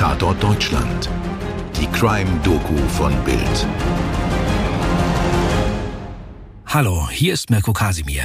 Tatort Deutschland. Die Crime-Doku von Bild. Hallo, hier ist Mirko Kasimir.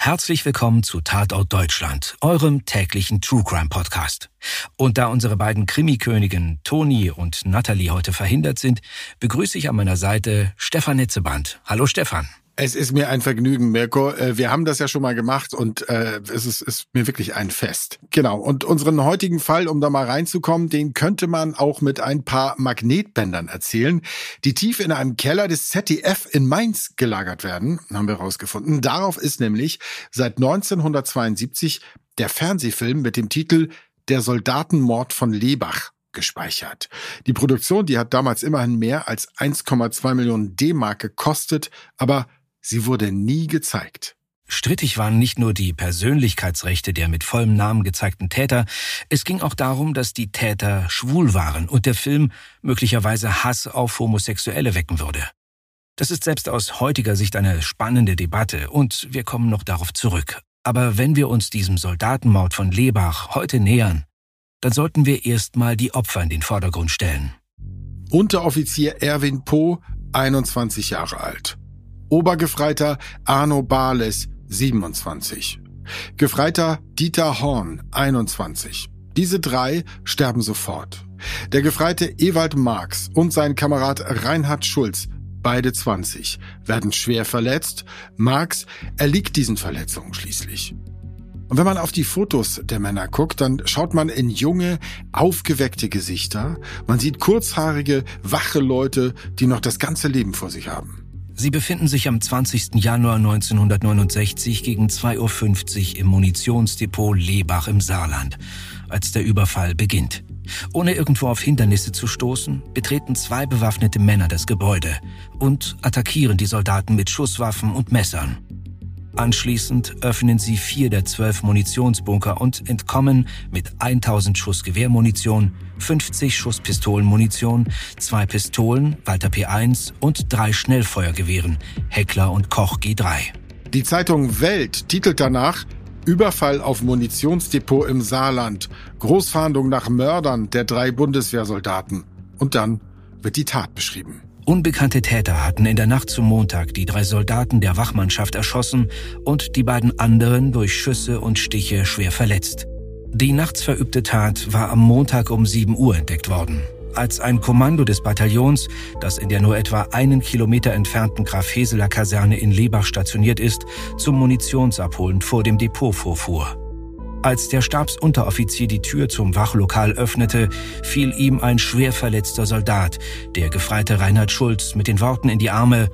Herzlich willkommen zu Tatort Deutschland, eurem täglichen True Crime Podcast. Und da unsere beiden Krimikönigen Toni und Natalie heute verhindert sind, begrüße ich an meiner Seite Stefan Netzeband. Hallo Stefan. Es ist mir ein Vergnügen, Mirko. Äh, wir haben das ja schon mal gemacht und äh, es ist, ist mir wirklich ein Fest. Genau. Und unseren heutigen Fall, um da mal reinzukommen, den könnte man auch mit ein paar Magnetbändern erzählen, die tief in einem Keller des ZDF in Mainz gelagert werden, haben wir herausgefunden. Darauf ist nämlich seit 1972 der Fernsehfilm mit dem Titel Der Soldatenmord von Lebach gespeichert. Die Produktion, die hat damals immerhin mehr als 1,2 Millionen D-Mark gekostet, aber Sie wurde nie gezeigt. Strittig waren nicht nur die Persönlichkeitsrechte der mit vollem Namen gezeigten Täter, es ging auch darum, dass die Täter schwul waren und der Film möglicherweise Hass auf Homosexuelle wecken würde. Das ist selbst aus heutiger Sicht eine spannende Debatte und wir kommen noch darauf zurück. Aber wenn wir uns diesem Soldatenmord von Lebach heute nähern, dann sollten wir erstmal die Opfer in den Vordergrund stellen. Unteroffizier Erwin Poh, 21 Jahre alt. Obergefreiter Arno Barles, 27. Gefreiter Dieter Horn, 21. Diese drei sterben sofort. Der Gefreite Ewald Marx und sein Kamerad Reinhard Schulz, beide 20, werden schwer verletzt. Marx erliegt diesen Verletzungen schließlich. Und wenn man auf die Fotos der Männer guckt, dann schaut man in junge, aufgeweckte Gesichter. Man sieht kurzhaarige, wache Leute, die noch das ganze Leben vor sich haben. Sie befinden sich am 20. Januar 1969 gegen 2.50 Uhr im Munitionsdepot Lebach im Saarland, als der Überfall beginnt. Ohne irgendwo auf Hindernisse zu stoßen, betreten zwei bewaffnete Männer das Gebäude und attackieren die Soldaten mit Schusswaffen und Messern. Anschließend öffnen sie vier der zwölf Munitionsbunker und entkommen mit 1000 Schuss Gewehrmunition, 50 Schuss Pistolenmunition, zwei Pistolen, Walter P1 und drei Schnellfeuergewehren, Heckler und Koch G3. Die Zeitung Welt titelt danach Überfall auf Munitionsdepot im Saarland, Großfahndung nach Mördern der drei Bundeswehrsoldaten. Und dann wird die Tat beschrieben. Unbekannte Täter hatten in der Nacht zum Montag die drei Soldaten der Wachmannschaft erschossen und die beiden anderen durch Schüsse und Stiche schwer verletzt. Die nachts verübte Tat war am Montag um 7 Uhr entdeckt worden, als ein Kommando des Bataillons, das in der nur etwa einen Kilometer entfernten Graf Heseler Kaserne in Lebach stationiert ist, zum Munitionsabholen vor dem Depot vorfuhr. Als der Stabsunteroffizier die Tür zum Wachlokal öffnete, fiel ihm ein schwer verletzter Soldat, der Gefreite Reinhard Schulz, mit den Worten in die Arme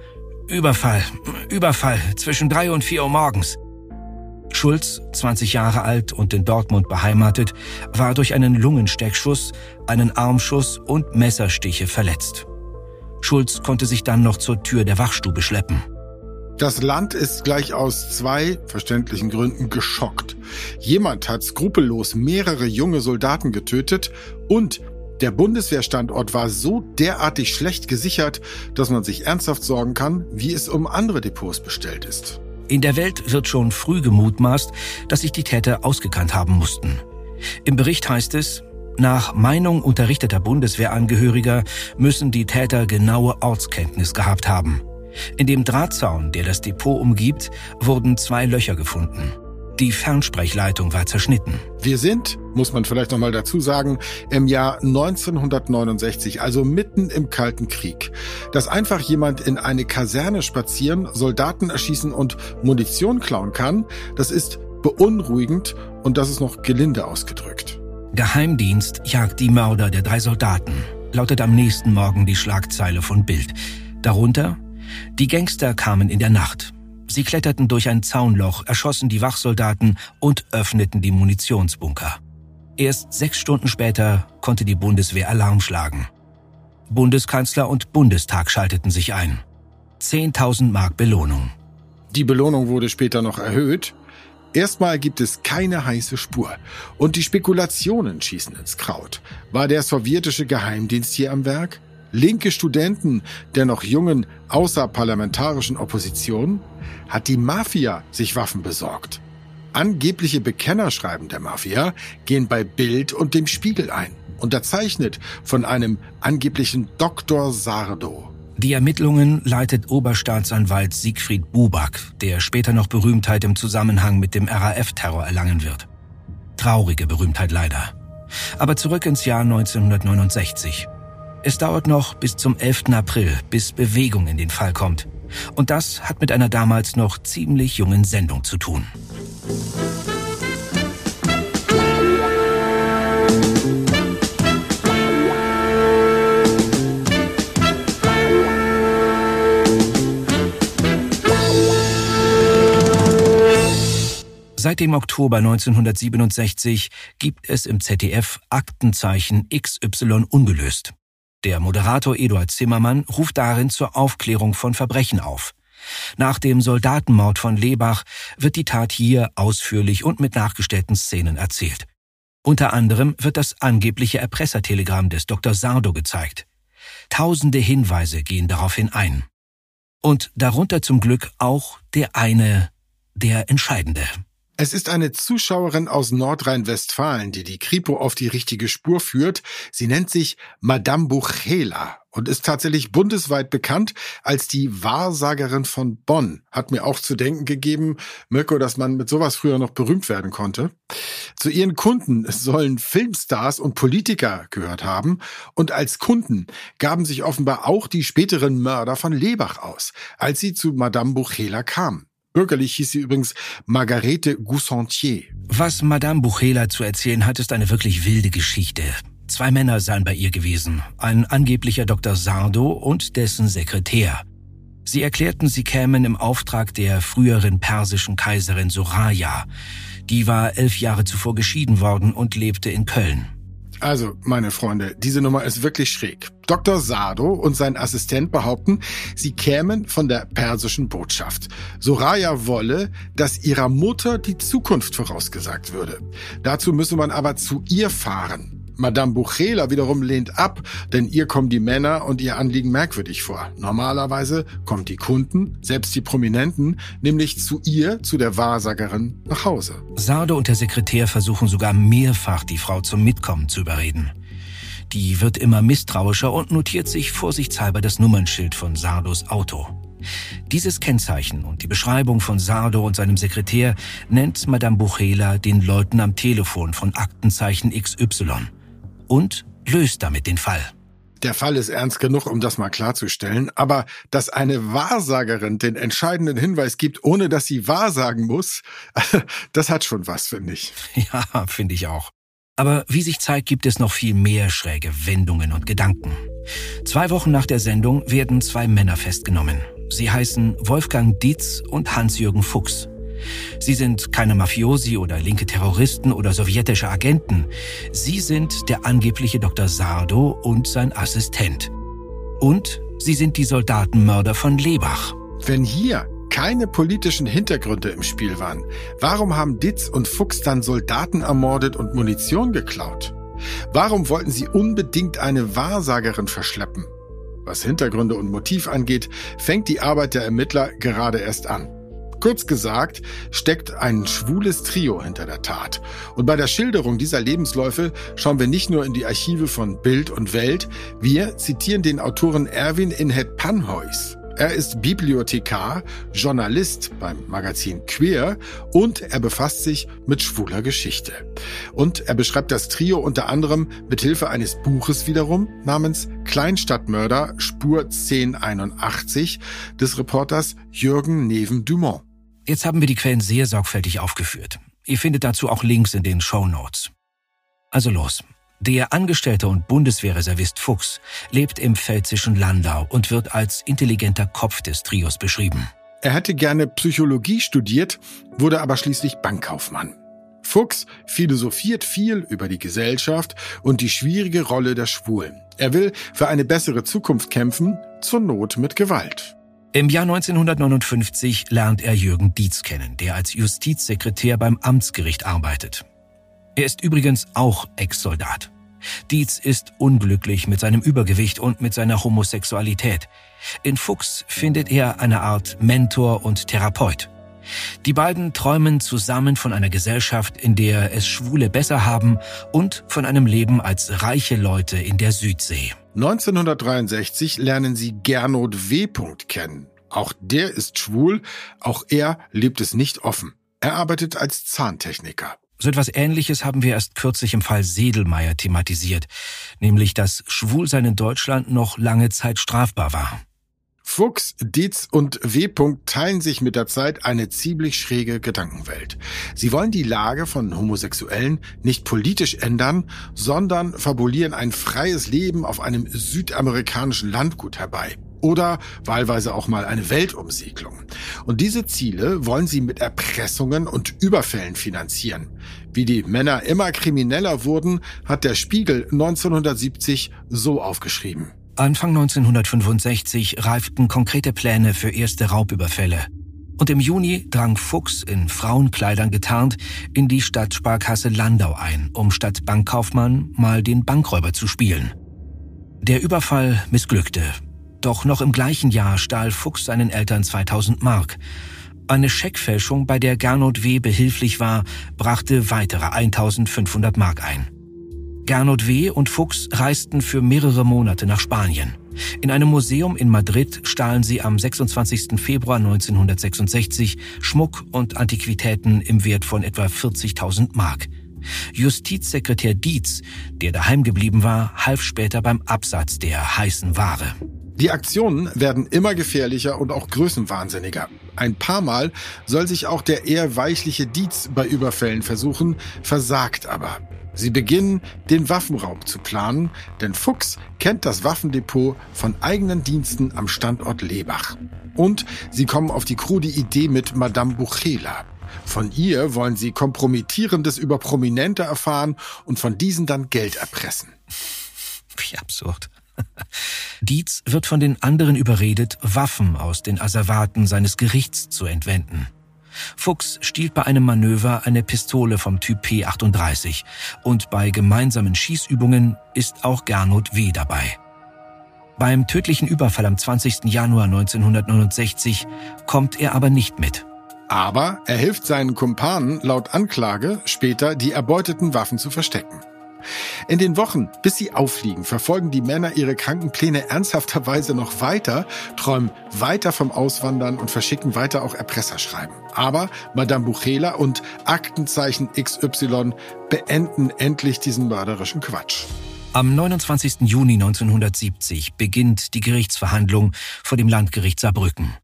Überfall, Überfall, zwischen drei und vier Uhr morgens. Schulz, 20 Jahre alt und in Dortmund beheimatet, war durch einen Lungensteckschuss, einen Armschuss und Messerstiche verletzt. Schulz konnte sich dann noch zur Tür der Wachstube schleppen. Das Land ist gleich aus zwei verständlichen Gründen geschockt. Jemand hat skrupellos mehrere junge Soldaten getötet und der Bundeswehrstandort war so derartig schlecht gesichert, dass man sich ernsthaft sorgen kann, wie es um andere Depots bestellt ist. In der Welt wird schon früh gemutmaßt, dass sich die Täter ausgekannt haben mussten. Im Bericht heißt es, nach Meinung unterrichteter Bundeswehrangehöriger müssen die Täter genaue Ortskenntnis gehabt haben. In dem Drahtzaun, der das Depot umgibt, wurden zwei Löcher gefunden. Die Fernsprechlleitung war zerschnitten. Wir sind, muss man vielleicht noch mal dazu sagen, im Jahr 1969, also mitten im Kalten Krieg. Dass einfach jemand in eine Kaserne spazieren, Soldaten erschießen und Munition klauen kann, das ist beunruhigend und das ist noch gelinde ausgedrückt. Geheimdienst jagt die Mörder der drei Soldaten, lautet am nächsten Morgen die Schlagzeile von Bild. Darunter die Gangster kamen in der Nacht. Sie kletterten durch ein Zaunloch, erschossen die Wachsoldaten und öffneten die Munitionsbunker. Erst sechs Stunden später konnte die Bundeswehr Alarm schlagen. Bundeskanzler und Bundestag schalteten sich ein. 10.000 Mark Belohnung. Die Belohnung wurde später noch erhöht. Erstmal gibt es keine heiße Spur. Und die Spekulationen schießen ins Kraut. War der sowjetische Geheimdienst hier am Werk? Linke Studenten der noch jungen außerparlamentarischen Opposition hat die Mafia sich Waffen besorgt. Angebliche Bekennerschreiben der Mafia gehen bei Bild und dem Spiegel ein. unterzeichnet von einem angeblichen Dr. Sardo. Die Ermittlungen leitet Oberstaatsanwalt Siegfried Buback, der später noch Berühmtheit im Zusammenhang mit dem RAF-Terror erlangen wird. Traurige Berühmtheit leider. Aber zurück ins Jahr 1969. Es dauert noch bis zum 11. April, bis Bewegung in den Fall kommt. Und das hat mit einer damals noch ziemlich jungen Sendung zu tun. Seit dem Oktober 1967 gibt es im ZDF Aktenzeichen XY ungelöst. Der Moderator Eduard Zimmermann ruft darin zur Aufklärung von Verbrechen auf. Nach dem Soldatenmord von Lebach wird die Tat hier ausführlich und mit nachgestellten Szenen erzählt. Unter anderem wird das angebliche Erpressertelegramm des Dr. Sardo gezeigt. Tausende Hinweise gehen daraufhin ein. Und darunter zum Glück auch der eine, der entscheidende. Es ist eine Zuschauerin aus Nordrhein-Westfalen, die die Kripo auf die richtige Spur führt. Sie nennt sich Madame Buchela und ist tatsächlich bundesweit bekannt als die Wahrsagerin von Bonn. Hat mir auch zu denken gegeben, Mirko, dass man mit sowas früher noch berühmt werden konnte. Zu ihren Kunden sollen Filmstars und Politiker gehört haben und als Kunden gaben sich offenbar auch die späteren Mörder von Lebach aus, als sie zu Madame Buchela kamen. Bürgerlich hieß sie übrigens Margarete Goussantier. Was Madame Buchela zu erzählen hat, ist eine wirklich wilde Geschichte. Zwei Männer seien bei ihr gewesen, ein angeblicher Dr. Sardo und dessen Sekretär. Sie erklärten, sie kämen im Auftrag der früheren persischen Kaiserin Soraya. Die war elf Jahre zuvor geschieden worden und lebte in Köln. Also, meine Freunde, diese Nummer ist wirklich schräg. Dr. Sado und sein Assistent behaupten, sie kämen von der persischen Botschaft. Soraya wolle, dass ihrer Mutter die Zukunft vorausgesagt würde. Dazu müsse man aber zu ihr fahren. Madame Buchela wiederum lehnt ab, denn ihr kommen die Männer und ihr Anliegen merkwürdig vor. Normalerweise kommen die Kunden, selbst die Prominenten, nämlich zu ihr, zu der Wahrsagerin, nach Hause. Sardo und der Sekretär versuchen sogar mehrfach, die Frau zum Mitkommen zu überreden. Die wird immer misstrauischer und notiert sich vorsichtshalber das Nummernschild von Sardos Auto. Dieses Kennzeichen und die Beschreibung von Sardo und seinem Sekretär nennt Madame Buchela den Leuten am Telefon von Aktenzeichen XY und löst damit den Fall. Der Fall ist ernst genug, um das mal klarzustellen, aber dass eine Wahrsagerin den entscheidenden Hinweis gibt, ohne dass sie wahrsagen muss, das hat schon was, finde ich. Ja, finde ich auch. Aber wie sich zeigt, gibt es noch viel mehr schräge Wendungen und Gedanken. Zwei Wochen nach der Sendung werden zwei Männer festgenommen. Sie heißen Wolfgang Dietz und Hans-Jürgen Fuchs. Sie sind keine Mafiosi oder linke Terroristen oder sowjetische Agenten. Sie sind der angebliche Dr. Sardo und sein Assistent. Und sie sind die Soldatenmörder von Lebach. Wenn hier keine politischen Hintergründe im Spiel waren, warum haben Ditz und Fuchs dann Soldaten ermordet und Munition geklaut? Warum wollten sie unbedingt eine Wahrsagerin verschleppen? Was Hintergründe und Motiv angeht, fängt die Arbeit der Ermittler gerade erst an. Kurz gesagt, steckt ein schwules Trio hinter der Tat. Und bei der Schilderung dieser Lebensläufe schauen wir nicht nur in die Archive von Bild und Welt, wir zitieren den Autoren Erwin Inhet Panhuis. Er ist Bibliothekar, Journalist beim Magazin Queer und er befasst sich mit schwuler Geschichte. Und er beschreibt das Trio unter anderem mit Hilfe eines Buches wiederum namens Kleinstadtmörder Spur 1081 des Reporters Jürgen Neven Dumont. Jetzt haben wir die Quellen sehr sorgfältig aufgeführt. Ihr findet dazu auch Links in den Show Notes. Also los. Der Angestellte und Bundeswehrreservist Fuchs lebt im pfälzischen Landau und wird als intelligenter Kopf des Trios beschrieben. Er hätte gerne Psychologie studiert, wurde aber schließlich Bankkaufmann. Fuchs philosophiert viel über die Gesellschaft und die schwierige Rolle der Schwulen. Er will für eine bessere Zukunft kämpfen, zur Not mit Gewalt. Im Jahr 1959 lernt er Jürgen Dietz kennen, der als Justizsekretär beim Amtsgericht arbeitet. Er ist übrigens auch Ex-Soldat. Dietz ist unglücklich mit seinem Übergewicht und mit seiner Homosexualität. In Fuchs findet er eine Art Mentor und Therapeut. Die beiden träumen zusammen von einer Gesellschaft, in der es Schwule besser haben und von einem Leben als reiche Leute in der Südsee. 1963 lernen sie Gernot W. kennen. Auch der ist schwul, auch er lebt es nicht offen. Er arbeitet als Zahntechniker. So etwas Ähnliches haben wir erst kürzlich im Fall Sedelmeier thematisiert, nämlich dass Schwulsein in Deutschland noch lange Zeit strafbar war. Fuchs, Dietz und W. teilen sich mit der Zeit eine ziemlich schräge Gedankenwelt. Sie wollen die Lage von Homosexuellen nicht politisch ändern, sondern fabulieren ein freies Leben auf einem südamerikanischen Landgut herbei. Oder wahlweise auch mal eine Weltumsegelung. Und diese Ziele wollen sie mit Erpressungen und Überfällen finanzieren. Wie die Männer immer krimineller wurden, hat der Spiegel 1970 so aufgeschrieben. Anfang 1965 reiften konkrete Pläne für erste Raubüberfälle. Und im Juni drang Fuchs in Frauenkleidern getarnt in die Stadtsparkasse Landau ein, um statt Bankkaufmann mal den Bankräuber zu spielen. Der Überfall missglückte. Doch noch im gleichen Jahr stahl Fuchs seinen Eltern 2000 Mark. Eine Scheckfälschung, bei der Gernot W. behilflich war, brachte weitere 1500 Mark ein. Gernot W. und Fuchs reisten für mehrere Monate nach Spanien. In einem Museum in Madrid stahlen sie am 26. Februar 1966 Schmuck und Antiquitäten im Wert von etwa 40.000 Mark. Justizsekretär Dietz, der daheim geblieben war, half später beim Absatz der heißen Ware. Die Aktionen werden immer gefährlicher und auch größenwahnsinniger. Ein paar Mal soll sich auch der eher weichliche Dietz bei Überfällen versuchen, versagt aber. Sie beginnen, den Waffenraub zu planen, denn Fuchs kennt das Waffendepot von eigenen Diensten am Standort Lebach. Und sie kommen auf die krude Idee mit Madame Buchela. Von ihr wollen sie Kompromittierendes über Prominente erfahren und von diesen dann Geld erpressen. Wie absurd. Dietz wird von den anderen überredet, Waffen aus den Asservaten seines Gerichts zu entwenden. Fuchs stiehlt bei einem Manöver eine Pistole vom Typ P38 und bei gemeinsamen Schießübungen ist auch Gernot W. dabei. Beim tödlichen Überfall am 20. Januar 1969 kommt er aber nicht mit. Aber er hilft seinen Kumpanen laut Anklage später die erbeuteten Waffen zu verstecken. In den Wochen, bis sie auffliegen, verfolgen die Männer ihre kranken Pläne ernsthafterweise noch weiter, träumen weiter vom Auswandern und verschicken weiter auch Erpresserschreiben. Aber Madame Buchela und Aktenzeichen XY beenden endlich diesen mörderischen Quatsch. Am 29. Juni 1970 beginnt die Gerichtsverhandlung vor dem Landgericht Saarbrücken.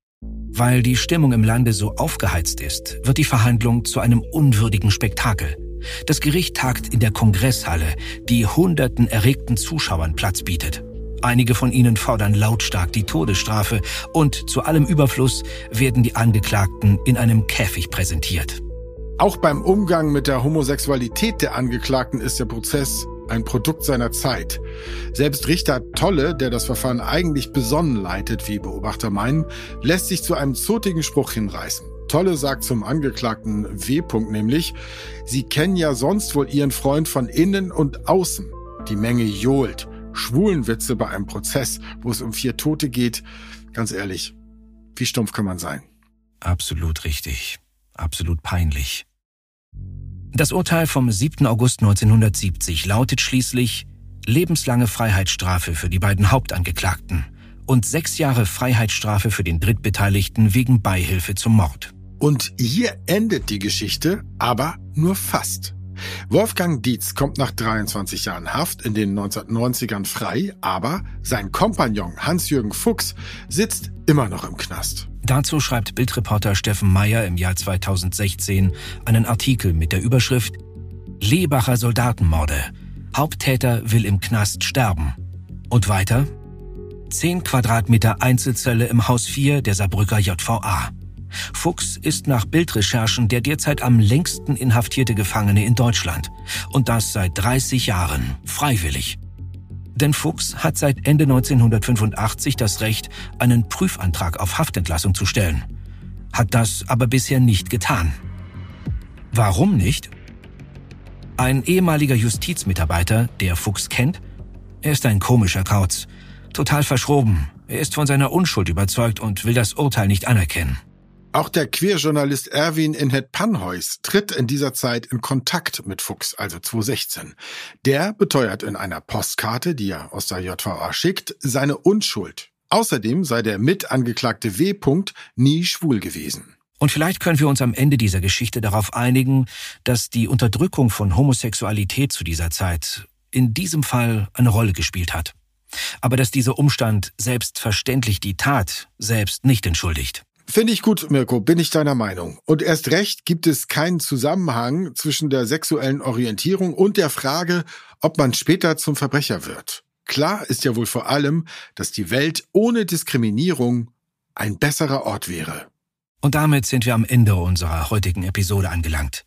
Weil die Stimmung im Lande so aufgeheizt ist, wird die Verhandlung zu einem unwürdigen Spektakel. Das Gericht tagt in der Kongresshalle, die hunderten erregten Zuschauern Platz bietet. Einige von ihnen fordern lautstark die Todesstrafe und zu allem Überfluss werden die Angeklagten in einem Käfig präsentiert. Auch beim Umgang mit der Homosexualität der Angeklagten ist der Prozess ein Produkt seiner Zeit. Selbst Richter Tolle, der das Verfahren eigentlich besonnen leitet, wie Beobachter meinen, lässt sich zu einem zotigen Spruch hinreißen. Tolle sagt zum Angeklagten W. nämlich, Sie kennen ja sonst wohl Ihren Freund von innen und außen. Die Menge johlt. Schwulenwitze bei einem Prozess, wo es um vier Tote geht. Ganz ehrlich, wie stumpf kann man sein? Absolut richtig. Absolut peinlich. Das Urteil vom 7. August 1970 lautet schließlich lebenslange Freiheitsstrafe für die beiden Hauptangeklagten und sechs Jahre Freiheitsstrafe für den Drittbeteiligten wegen Beihilfe zum Mord. Und hier endet die Geschichte, aber nur fast. Wolfgang Dietz kommt nach 23 Jahren Haft in den 1990ern frei, aber sein Kompagnon Hans-Jürgen Fuchs sitzt immer noch im Knast. Dazu schreibt Bildreporter Steffen Meyer im Jahr 2016 einen Artikel mit der Überschrift Lebacher Soldatenmorde. Haupttäter will im Knast sterben. Und weiter? 10 Quadratmeter Einzelzelle im Haus 4 der Saarbrücker JVA. Fuchs ist nach Bildrecherchen der derzeit am längsten inhaftierte Gefangene in Deutschland. Und das seit 30 Jahren, freiwillig. Denn Fuchs hat seit Ende 1985 das Recht, einen Prüfantrag auf Haftentlassung zu stellen. Hat das aber bisher nicht getan. Warum nicht? Ein ehemaliger Justizmitarbeiter, der Fuchs kennt, er ist ein komischer Kauz. Total verschroben. Er ist von seiner Unschuld überzeugt und will das Urteil nicht anerkennen. Auch der Queerjournalist Erwin Inhet Panhuis tritt in dieser Zeit in Kontakt mit Fuchs, also 2016. Der beteuert in einer Postkarte, die er aus der JVA schickt, seine Unschuld. Außerdem sei der Mitangeklagte W. nie schwul gewesen. Und vielleicht können wir uns am Ende dieser Geschichte darauf einigen, dass die Unterdrückung von Homosexualität zu dieser Zeit in diesem Fall eine Rolle gespielt hat. Aber dass dieser Umstand selbstverständlich die Tat selbst nicht entschuldigt. Finde ich gut, Mirko, bin ich deiner Meinung. Und erst recht gibt es keinen Zusammenhang zwischen der sexuellen Orientierung und der Frage, ob man später zum Verbrecher wird. Klar ist ja wohl vor allem, dass die Welt ohne Diskriminierung ein besserer Ort wäre. Und damit sind wir am Ende unserer heutigen Episode angelangt.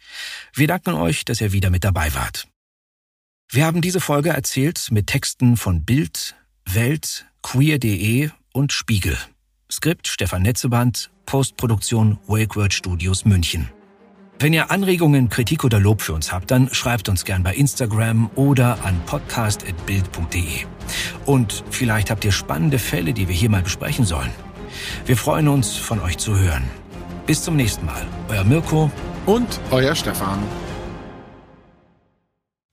Wir danken euch, dass ihr wieder mit dabei wart. Wir haben diese Folge erzählt mit Texten von Bild, Welt, queer.de und Spiegel. Skript Stefan Netzeband, Postproduktion WakeWord Studios München. Wenn ihr Anregungen, Kritik oder Lob für uns habt, dann schreibt uns gern bei Instagram oder an podcast.bild.de. Und vielleicht habt ihr spannende Fälle, die wir hier mal besprechen sollen. Wir freuen uns, von euch zu hören. Bis zum nächsten Mal. Euer Mirko und euer Stefan.